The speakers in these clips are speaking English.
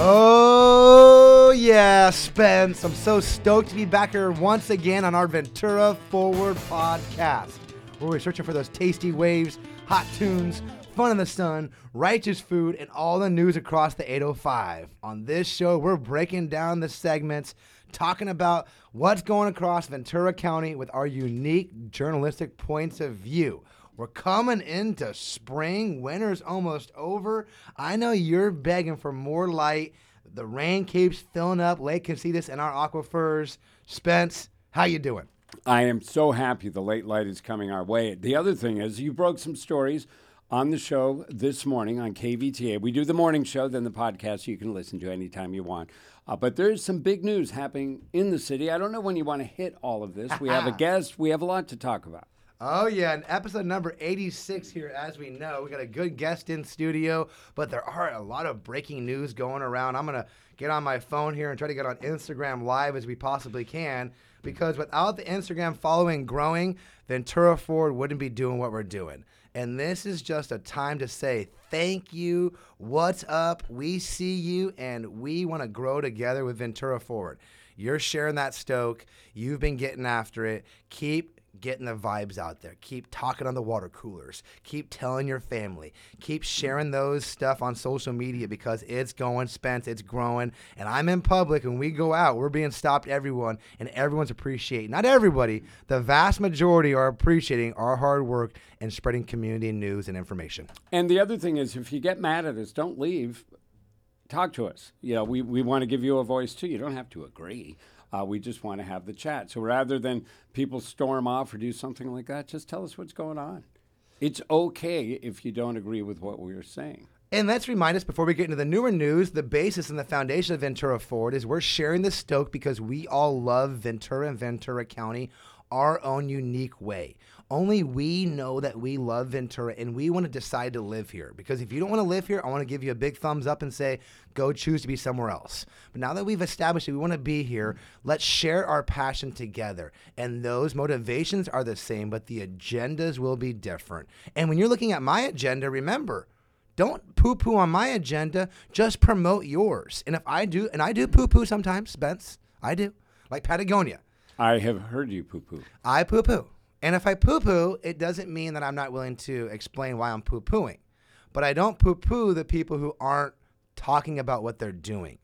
Oh, yeah, Spence. I'm so stoked to be back here once again on our Ventura Forward podcast, where we're searching for those tasty waves, hot tunes, fun in the sun, righteous food, and all the news across the 805. On this show, we're breaking down the segments, talking about what's going across Ventura County with our unique journalistic points of view. We're coming into spring. Winter's almost over. I know you're begging for more light. The rain keeps filling up Lake Casitas and our aquifers. Spence, how you doing? I am so happy the late light is coming our way. The other thing is, you broke some stories on the show this morning on KVTA. We do the morning show, then the podcast you can listen to anytime you want. Uh, but there's some big news happening in the city. I don't know when you want to hit all of this. We have a guest, we have a lot to talk about. Oh, yeah, and episode number 86 here, as we know. We got a good guest in studio, but there are a lot of breaking news going around. I'm going to get on my phone here and try to get on Instagram live as we possibly can because without the Instagram following growing, Ventura Forward wouldn't be doing what we're doing. And this is just a time to say thank you. What's up? We see you, and we want to grow together with Ventura Forward. You're sharing that stoke. You've been getting after it. Keep getting the vibes out there. Keep talking on the water coolers. Keep telling your family. Keep sharing those stuff on social media because it's going, Spence, it's growing. And I'm in public and we go out, we're being stopped, everyone, and everyone's appreciating. Not everybody, the vast majority are appreciating our hard work and spreading community news and information. And the other thing is, if you get mad at us, don't leave. Talk to us. You know, we, we want to give you a voice too. You don't have to agree. Uh, we just want to have the chat. So rather than people storm off or do something like that, just tell us what's going on. It's okay if you don't agree with what we are saying. And let's remind us before we get into the newer news, the basis and the foundation of Ventura Forward is we're sharing the Stoke because we all love Ventura and Ventura County our own unique way. Only we know that we love Ventura and we want to decide to live here. Because if you don't want to live here, I want to give you a big thumbs up and say, go choose to be somewhere else. But now that we've established that we want to be here, let's share our passion together. And those motivations are the same, but the agendas will be different. And when you're looking at my agenda, remember, don't poo poo on my agenda, just promote yours. And if I do, and I do poo poo sometimes, Spence, I do, like Patagonia. I have heard you poo poo. I poo poo. And if I poo poo, it doesn't mean that I'm not willing to explain why I'm poo pooing. But I don't poo poo the people who aren't talking about what they're doing.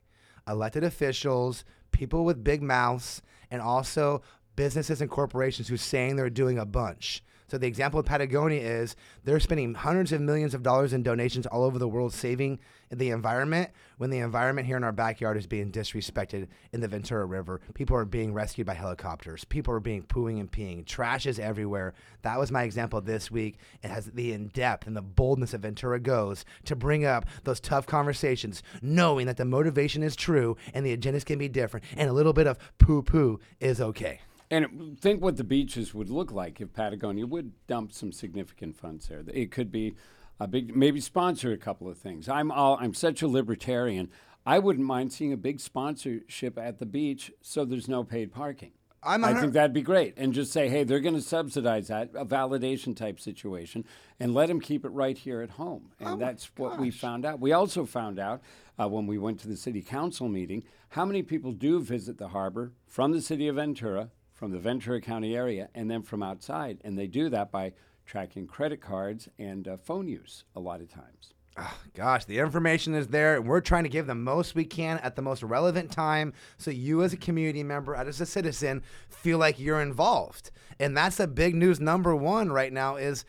Elected officials, people with big mouths, and also businesses and corporations who are saying they're doing a bunch. So the example of Patagonia is they're spending hundreds of millions of dollars in donations all over the world saving the environment when the environment here in our backyard is being disrespected in the Ventura River. People are being rescued by helicopters. People are being pooing and peeing. Trash is everywhere. That was my example this week. It has the in depth and the boldness of Ventura goes to bring up those tough conversations, knowing that the motivation is true and the agendas can be different, and a little bit of poo poo is okay. And think what the beaches would look like if Patagonia would dump some significant funds there. It could be a big, maybe sponsor a couple of things. I'm all, I'm such a libertarian. I wouldn't mind seeing a big sponsorship at the beach so there's no paid parking. I'm I think that'd be great. And just say, hey, they're going to subsidize that, a validation type situation, and let them keep it right here at home. And Oh that's what we found out. We also found out uh, when we went to the city council meeting how many people do visit the harbor from the city of Ventura, from the Ventura County area, and then from outside. And they do that by tracking credit cards and uh, phone use a lot of times. Ah, gosh, the information is there, and we're trying to give the most we can at the most relevant time so you, as a community member, as a citizen, feel like you're involved. And that's the big news number one right now is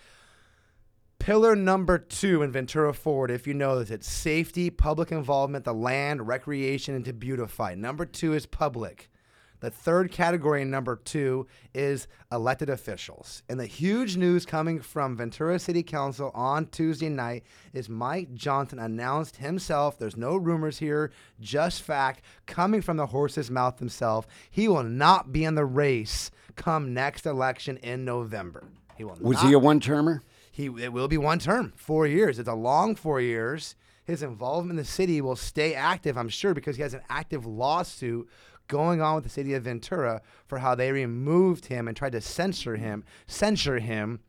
pillar number two in Ventura Forward, if you know this, it's safety, public involvement, the land, recreation, and to beautify. Number two is public. The third category number two is elected officials. And the huge news coming from Ventura City Council on Tuesday night is Mike Johnson announced himself, there's no rumors here, just fact, coming from the horse's mouth himself, he will not be in the race come next election in November. He will Was not he a one termer? he it will be one term, four years. It's a long four years. His involvement in the city will stay active, I'm sure, because he has an active lawsuit going on with the city of Ventura for how they removed him and tried to censor him, censure him,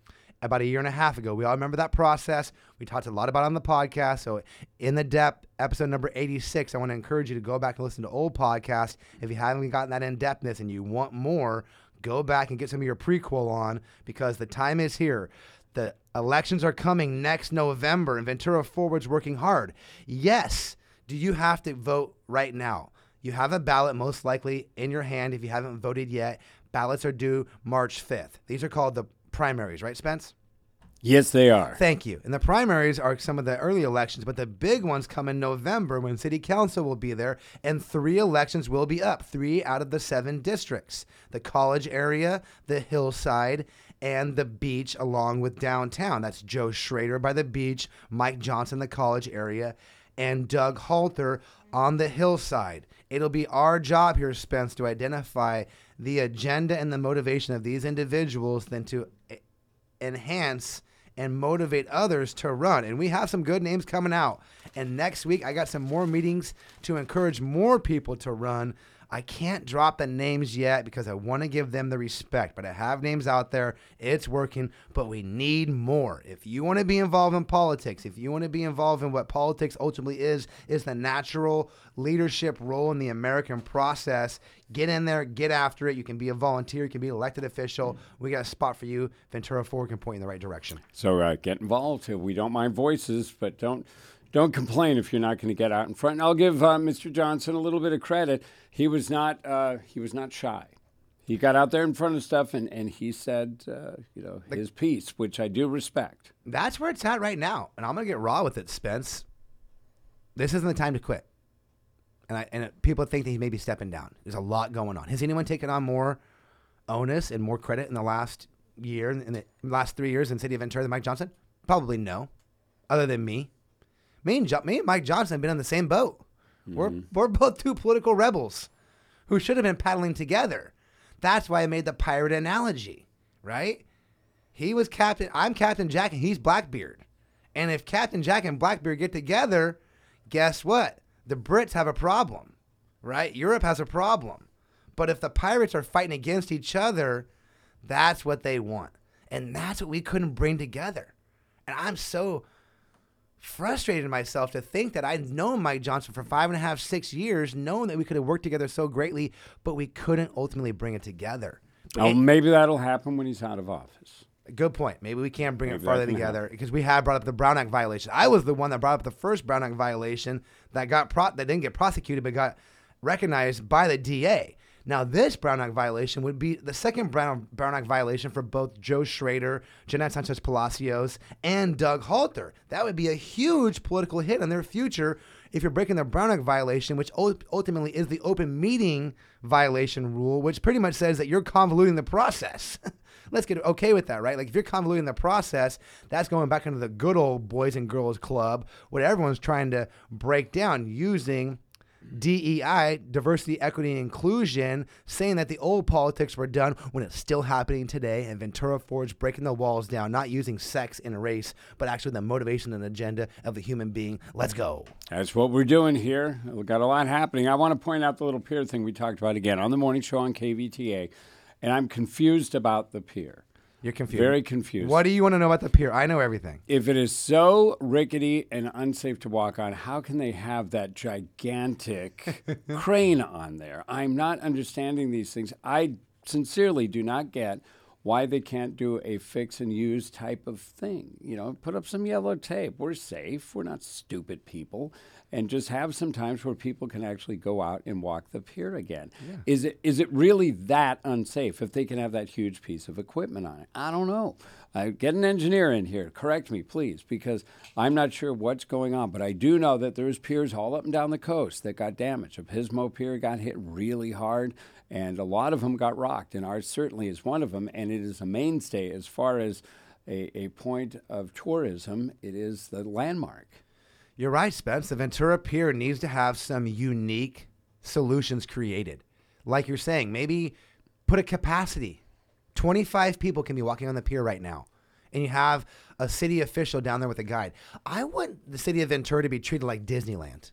about a year and a half ago. We all remember that process. We talked a lot about it on the podcast. So, in the depth, episode number 86, I want to encourage you to go back and listen to old podcasts. If you haven't gotten that in depthness and you want more, go back and get some of your prequel on because the time is here. The elections are coming next November, and Ventura Forward's working hard. Yes, do you have to vote right now? You have a ballot most likely in your hand if you haven't voted yet. Ballots are due March 5th. These are called the primaries, right, Spence? Yes, they are. Thank you. And the primaries are some of the early elections, but the big ones come in November when city council will be there, and three elections will be up three out of the seven districts the college area, the hillside, and the beach, along with downtown. That's Joe Schroeder by the beach, Mike Johnson, the college area, and Doug Halter on the hillside. It'll be our job here, Spence, to identify the agenda and the motivation of these individuals, then to enhance and motivate others to run. And we have some good names coming out. And next week, I got some more meetings to encourage more people to run. I can't drop the names yet because I want to give them the respect, but I have names out there. It's working, but we need more. If you want to be involved in politics, if you want to be involved in what politics ultimately is, is the natural leadership role in the American process, get in there, get after it. You can be a volunteer, you can be an elected official. We got a spot for you. Ventura Forward can point you in the right direction. So uh, get involved. We don't mind voices, but don't don't complain if you're not going to get out in front. And I'll give uh, Mr. Johnson a little bit of credit. He was not uh, he was not shy. He got out there in front of stuff and, and he said, uh, you know, his piece, which I do respect. That's where it's at right now. And I'm going to get raw with it, Spence. This isn't the time to quit. And, I, and it, people think that he may be stepping down. There's a lot going on. Has anyone taken on more onus and more credit in the last year, in the last three years in City of Ventura than Mike Johnson? Probably no, other than me. Me and, jo- me and Mike Johnson have been on the same boat. We're, mm-hmm. we're both two political rebels who should have been paddling together. That's why I made the pirate analogy, right? He was Captain, I'm Captain Jack, and he's Blackbeard. And if Captain Jack and Blackbeard get together, guess what? The Brits have a problem, right? Europe has a problem. But if the pirates are fighting against each other, that's what they want. And that's what we couldn't bring together. And I'm so frustrated myself to think that I'd known Mike Johnson for five and a half, six years, known that we could have worked together so greatly, but we couldn't ultimately bring it together. Oh, maybe that'll happen when he's out of office. Good point. Maybe we can bring Maybe it farther together because we have brought up the Brown Act violation. I was the one that brought up the first Brown Act violation that got pro- that didn't get prosecuted but got recognized by the DA. Now this Brown Act violation would be the second Brown Brown Act violation for both Joe Schroeder, Jeanette Sanchez Palacios, and Doug Halter. That would be a huge political hit on their future if you're breaking the Brown Act violation, which ultimately is the open meeting violation rule, which pretty much says that you're convoluting the process. Let's get okay with that, right? Like if you're convoluting the process, that's going back into the good old boys and girls club, what everyone's trying to break down using DEI, diversity, equity, and inclusion, saying that the old politics were done when it's still happening today, and Ventura Forge breaking the walls down, not using sex and race, but actually the motivation and agenda of the human being. Let's go. That's what we're doing here. We've got a lot happening. I want to point out the little pier thing we talked about again on the morning show on KVTA, and I'm confused about the pier. You're confused. Very confused. What do you want to know about the pier? I know everything. If it is so rickety and unsafe to walk on, how can they have that gigantic crane on there? I'm not understanding these things. I sincerely do not get why they can't do a fix and use type of thing. You know, put up some yellow tape. We're safe. We're not stupid people. And just have some times where people can actually go out and walk the pier again. Is it is it really that unsafe if they can have that huge piece of equipment on it? I don't know. Uh, get an engineer in here. Correct me, please, because I'm not sure what's going on. But I do know that there's piers all up and down the coast that got damaged. A Pismo pier got hit really hard, and a lot of them got rocked. And ours certainly is one of them. And it is a mainstay as far as a, a point of tourism. It is the landmark. You're right, Spence. The Ventura Pier needs to have some unique solutions created. Like you're saying, maybe put a capacity. 25 people can be walking on the pier right now. And you have a city official down there with a guide. I want the city of Ventura to be treated like Disneyland.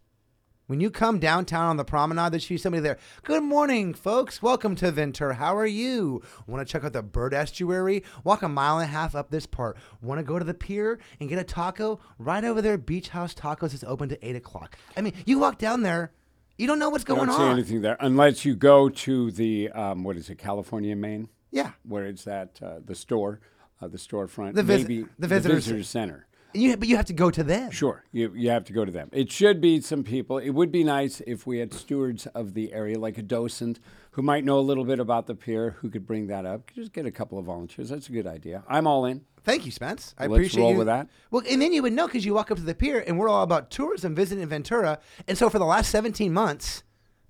When you come downtown on the promenade, there should be somebody there. Good morning, folks. Welcome to Ventura. How are you? Want to check out the bird estuary? Walk a mile and a half up this part. Want to go to the pier and get a taco? Right over there, Beach House Tacos is open to 8 o'clock. I mean, you walk down there, you don't know what's going I don't see on. anything there unless you go to the um, what is it, California, Main, Yeah. where it's at uh, the store, uh, the storefront, The vis- maybe the visitor visitor center. You, but you have to go to them. Sure, you, you have to go to them. It should be some people. It would be nice if we had stewards of the area, like a docent who might know a little bit about the pier, who could bring that up. Just get a couple of volunteers. That's a good idea. I'm all in. Thank you, Spence. I Let's appreciate roll you. with that. Well, and then you would know because you walk up to the pier, and we're all about tourism, visiting Ventura, and so for the last 17 months,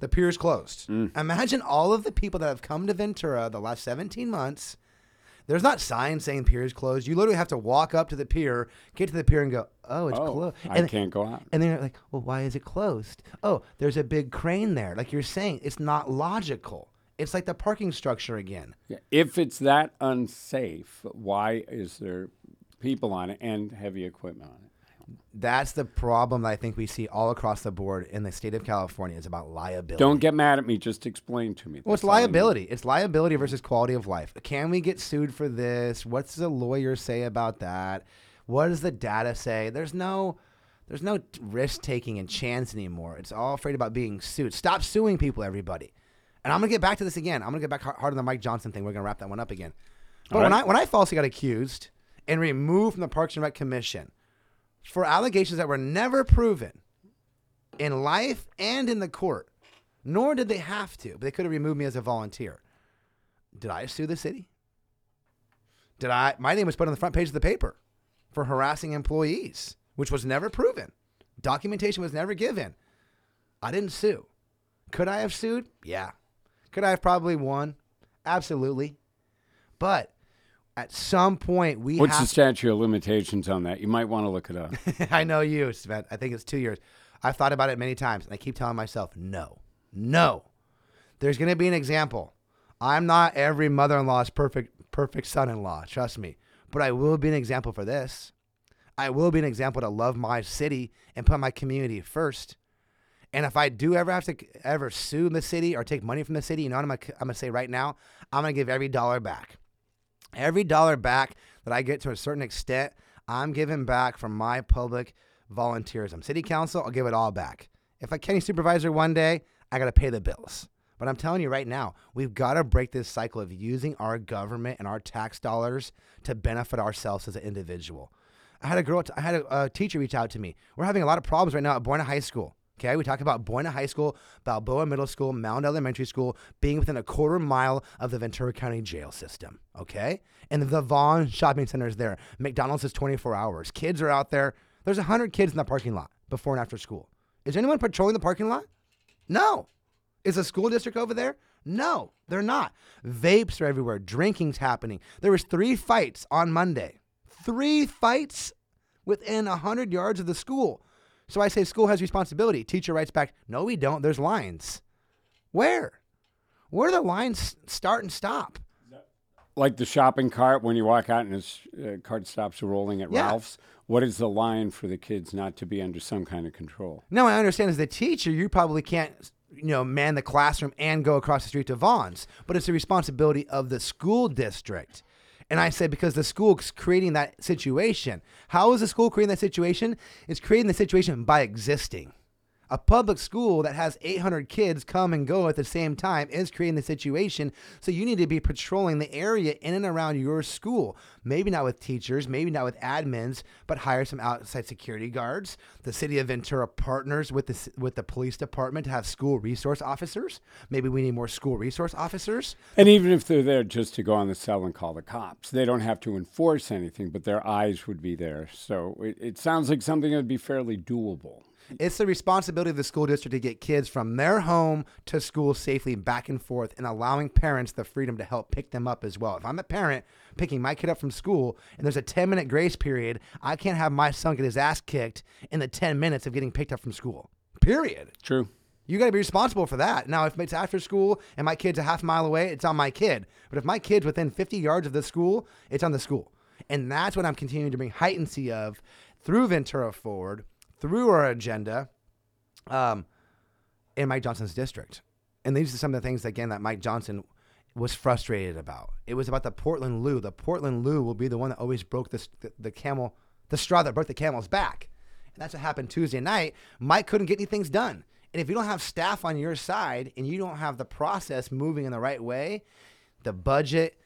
the pier is closed. Mm. Imagine all of the people that have come to Ventura the last 17 months. There's not signs saying pier is closed. You literally have to walk up to the pier, get to the pier, and go, "Oh, it's Oh, closed." I can't go out. and then you're like, "Well, why is it closed?" Oh, there's a big crane there. Like you're saying, it's not logical. It's like the parking structure again. If it's that unsafe, why is there people on it and heavy equipment on it? That's the problem that I think we see all across the board in the state of California is about liability. Don't get mad at me. Just explain to me. well, it's all I liability. It's liability versus quality of life. Can we get sued for this? What's the lawyer say about that? What does the data say? There's no there's no risk taking and chance anymore. It's all afraid about being sued. Stop suing people, everybody. And I'm gonna get back to this again. I'm gonna get back hard on the Mike Johnson thing. We're gonna wrap that one up again. But All when. I when I falsely got accused and removed from the Parks and Rec Commission for allegations that were never proven in life and in the court, nor did they have to, but they could have removed me as a volunteer. Did I sue the city? Did I? My name was put on the front page of the paper for harassing employees, which was never proven. Documentation was never given. I didn't sue. Could I have sued? Yeah. Could I have probably won? Absolutely. But at some point, we What's the statute of limitations on that? You might want to look it up. I know you, Sven. I think it's two years. I've thought about it many times, and I keep telling myself, no, no. There's going to be an example. I'm not every mother-in-law's perfect, perfect son-in-law. Trust me, but I will be an example for this. I will be an example to love my city and put my community first. And if I do ever have to ever sue the city or take money from the city, you know what I'm gonna, I'm gonna say right now? I'm gonna give every dollar back. Every dollar back that I get to a certain extent, I'm giving back from my public volunteerism. City council, I'll give it all back. If I county supervisor one day, I got to pay the bills. But I'm telling you right now, we've got to break this cycle of using our government and our tax dollars to benefit ourselves as an individual. I had a girl, I had a, a teacher reach out to me. We're having a lot of problems right now at Buena High School. Okay, we talk about Buena High School, Balboa Middle School, Mound Elementary School being within a quarter mile of the Ventura County jail system. Okay, and the Vons Shopping Center is there. McDonald's is 24 hours. Kids are out there. There's 100 kids in the parking lot before and after school. Is anyone patrolling the parking lot? No. Is the school district over there? No, they're not. Vapes are everywhere. Drinking's happening. There was three fights on Monday. Three fights within 100 yards of the school. So I say school has responsibility. Teacher writes back, "No, we don't. There's lines." Where? Where do the lines start and stop? like the shopping cart when you walk out and his uh, cart stops rolling at Yeah. Ralph's. What is the line for the kids not to be under some kind of control? No, I understand as the teacher, you probably can't, you know, man the classroom and go across the street to Vons, but it's the responsibility of the school district. And I said because the school's creating that situation. How is the school creating that situation? It's creating the situation by existing. A public school that has 800 kids come and go at the same time is creating the situation. So you need to be patrolling the area in and around your school. Maybe not with teachers, maybe not with admins, but hire some outside security guards. The city of Ventura partners with the with the police department to have school resource officers. Maybe we need more school resource officers. And even if they're there just to go on the cell and call the cops, they don't have to enforce anything, but their eyes would be there. So it, it sounds like something that would be fairly doable. It's the responsibility of the school district to get kids from their home to school safely back and forth and allowing parents the freedom to help pick them up as well. If I'm a parent picking my kid up from school and there's a 10 minute grace period, I can't have my son get his ass kicked in the 10 minutes of getting picked up from school. Period. True. You got to be responsible for that. Now, if it's after school and my kid's a half mile away, it's on my kid. But if my kid's within 50 yards of the school, it's on the school. And that's what I'm continuing to bring heightency of through Ventura Forward, through our agenda. Um, in Mike Johnson's district. And these are some of the things again that Mike Johnson was frustrated about. It was about the Portland Loo. The Portland Loo will be the one that always broke the, the, the camel, the straw that broke the camel's back. And that's what happened Tuesday night. Mike couldn't get any things done. And if you don't have staff on your side and you don't have the process moving in the right way, the budget,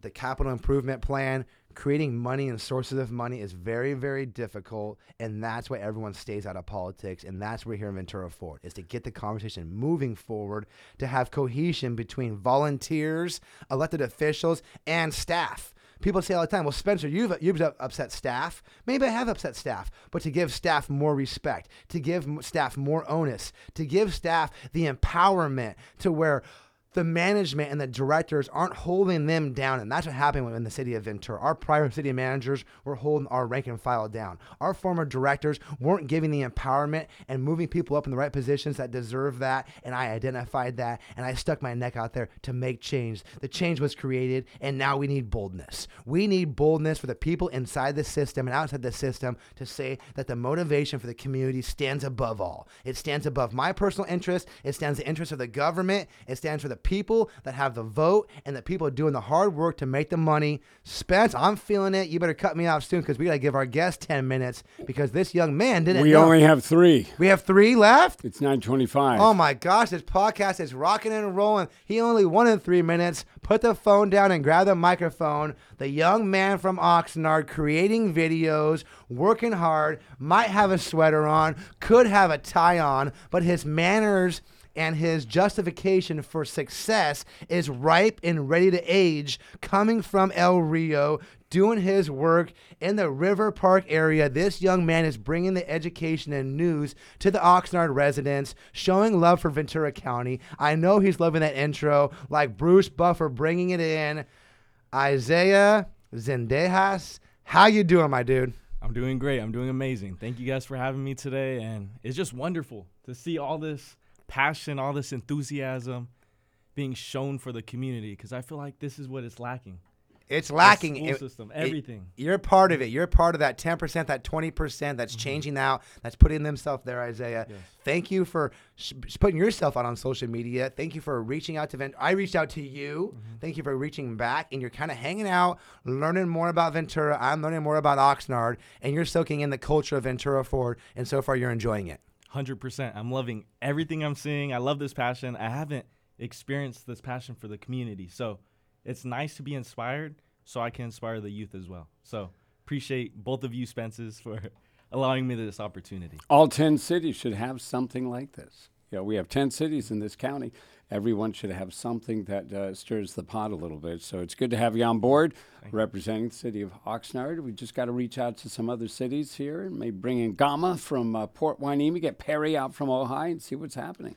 the capital improvement plan, creating money and sources of money is very, very difficult. And that's why everyone stays out of politics. And that's where here in Ventura Forward is to get the conversation moving forward, to have cohesion between volunteers, elected officials, and staff. People say all the time, well, Spencer, you've, you've upset staff. Maybe I have upset staff, but to give staff more respect, to give staff more onus, to give staff the empowerment to where the management and the directors aren't holding them down. And that's what happened in the city of Ventura. Our prior city managers were holding our rank and file down. Our former directors weren't giving the empowerment and moving people up in the right positions that deserve that. And I identified that and I stuck my neck out there to make change. The change was created and now we need boldness. We need boldness for the people inside the system and outside the system to say that the motivation for the community stands above all. It stands above my personal interest. It stands the interest of the government. It stands for the people that have the vote and the people doing the hard work to make the money. Spence, I'm feeling it. You better cut me off soon because we got to give our guest 10 minutes because this young man didn't We know. only have three. we have three left? It's 925. Oh my gosh, this podcast is rocking and rolling. He only won in three minutes. Put the phone down and grab the microphone. The young man from Oxnard creating videos, working hard, might have a sweater on, could have a tie on, but his manners and his justification for success is ripe and ready to age coming from El Rio doing his work in the River Park area. This young man is bringing the education and news to the Oxnard residents, showing love for Ventura County. I know he's loving that intro, like Bruce Buffer bringing it in. Isaiah Zendejas, how you doing, my dude? I'm doing great. I'm doing amazing. Thank you guys for having me today, and it's just wonderful to see all this passion, all this enthusiasm being shown for the community because I feel like this is what it's lacking. It's lacking. school It- system, it- everything. you're part of it. You're part of that 10%, that 20% that's mm-hmm. changing out, that's putting themselves there, Isaiah. Yes. Thank you for sh- putting yourself out on social media. Thank you for reaching out to Ventura. I reached out to you. Mm-hmm. Thank you for reaching back. And you're kind of hanging out, learning more about Ventura. I'm learning more about Oxnard. And you're soaking in the culture of Ventura Forward. And so far, you're enjoying it. 100%. I'm loving everything I'm seeing. I love this passion. I haven't experienced this passion for the community. So it's nice to be inspired so I can inspire the youth as well. So appreciate both of you, Spences, for allowing me this opportunity. All 10 cities should have something like this. You know, we have 10 cities in this county. Everyone should have something that uh, stirs the pot a little bit. So it's good to have you on board representing the city of Oxnard. We just got to reach out to some other cities here and maybe bring in Gama from uh, Port Hueneme, get Perry out from Ojai and see what's happening.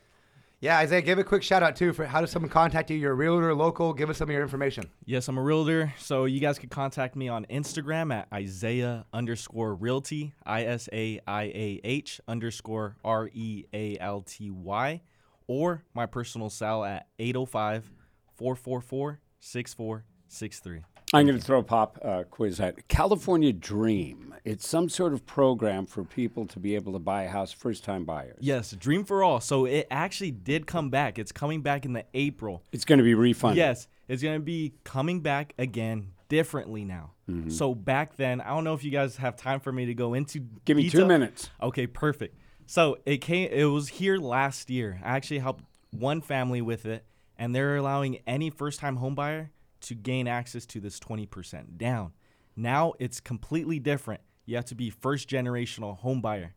Yeah, Isaiah, give a quick shout out too for how does someone contact you? You're a realtor, local. Give us some of your information. Yes, I'm a realtor. So you guys can contact me on Instagram at Isaiah underscore realty, I S A I A H underscore R E A L T Y, or my personal cell at 805 444 6463. I'm going to throw a pop uh, quiz at California Dream. It's some sort of program for people to be able to buy a house, first time buyers. Yes, Dream for All. So it actually did come back. It's coming back in the April. It's going to be refunded. Yes, it's going to be coming back again differently now. Mm-hmm. So back then, I don't know if you guys have time for me to go into Give me two minutes. Okay, perfect. So it came. It was here last year. I actually helped one family with it, and they're allowing any first-time homebuyer to gain access to this 20% down. Now it's completely different. You have to be first generational homebuyer.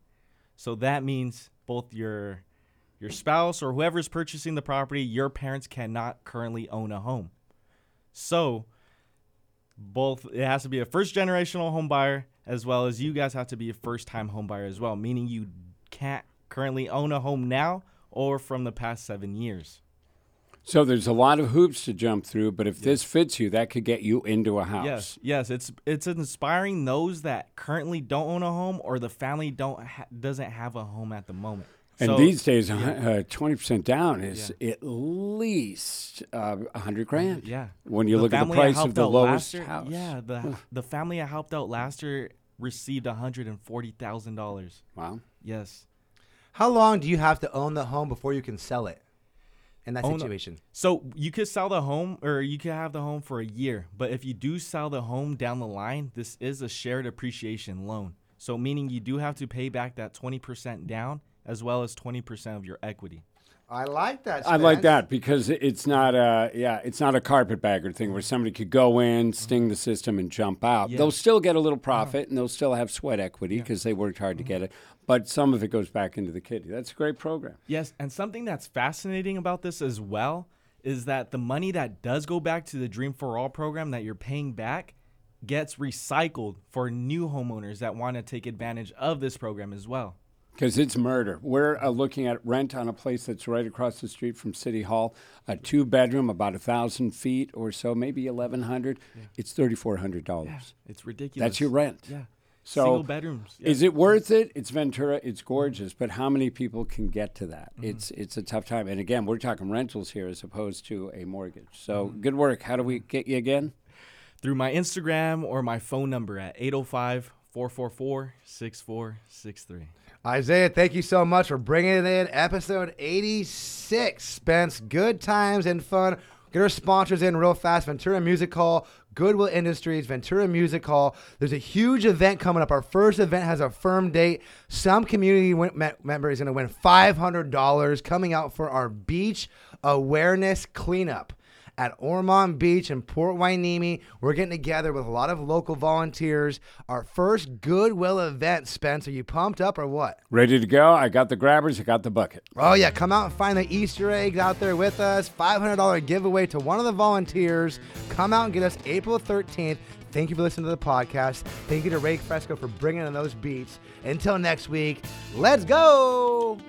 So that means both your your spouse or whoever's purchasing the property, your parents cannot currently own a home. So both it has to be a first generational home buyer as well as you guys have to be a first time home buyer as well, meaning you can't currently own a home now or from the past seven years. So there's a lot of hoops to jump through, but if this fits you, that could get you into a house. Yes, yes, it's it's inspiring those that currently don't own a home or the family don't ha- doesn't have a home at the moment. And So- these days, uh, twenty percent down is at least uh, a hundred grand. Yeah. When you The look at the price of the lowest year- house. Yeah, the the family I helped out last year received one hundred and forty thousand dollars. Wow. Yes. How long do you have to own the home before you can sell it? In that Own the- situation, So you could sell the home or you could have the home for a year, but if you do sell the home down the line, this is a shared appreciation loan. So meaning you do have to pay back that 20% down as well as 20% of your equity. I like that. I like that because it's not a yeah, it's not a carpetbagger thing where somebody could go in, sting the system, and jump out. Yeah. They'll still get a little uh-huh. profit and they'll still have sweat equity because they worked hard to uh-huh. get it. But some of it goes back into the kitty. That's a great program. Yes, and something that's fascinating about this as well is that the money that does go back to the Dream for All program that you're paying back gets recycled for new homeowners that want to take advantage of this program as well. Because it's murder. We're uh, looking at rent on a place that's right across the street from City Hall, a two bedroom, about a thousand feet or so, maybe eleven hundred. It's thirty four hundred dollars. Yeah, It's ridiculous. That's your rent. Yeah. So Single bedrooms. Yeah. Is it worth it? It's Ventura. It's gorgeous, but how many people can get to that? Mm-hmm. It's it's a tough time. And again, we're talking rentals here as opposed to a mortgage. So Mm-hmm. good work. How do we get you again? through my Instagram or my phone number at 805 444 6463. Isaiah, thank you so much for bringing it in. Episode 86. Spence, good times and fun. Get our sponsors in real fast. Ventura Music Hall, Goodwill Industries, Ventura Music Hall. There's a huge event coming up. Our first event has a firm date. Some community member is going to win $500 coming out for our beach awareness cleanup at Ormond Beach in Port Hueneme. We're getting together with a lot of local volunteers. Our first Goodwill event, Spence. Are you pumped up or what? Ready to go? I got the grabbers. I got the bucket. Oh, yeah. Come out and find the Easter eggs out there with us. $500 giveaway to one of the volunteers. Come out and get us April 13th. Thank you for listening to the podcast. Thank you to Ray Fresco for bringing in those beats. Until next week, let's go.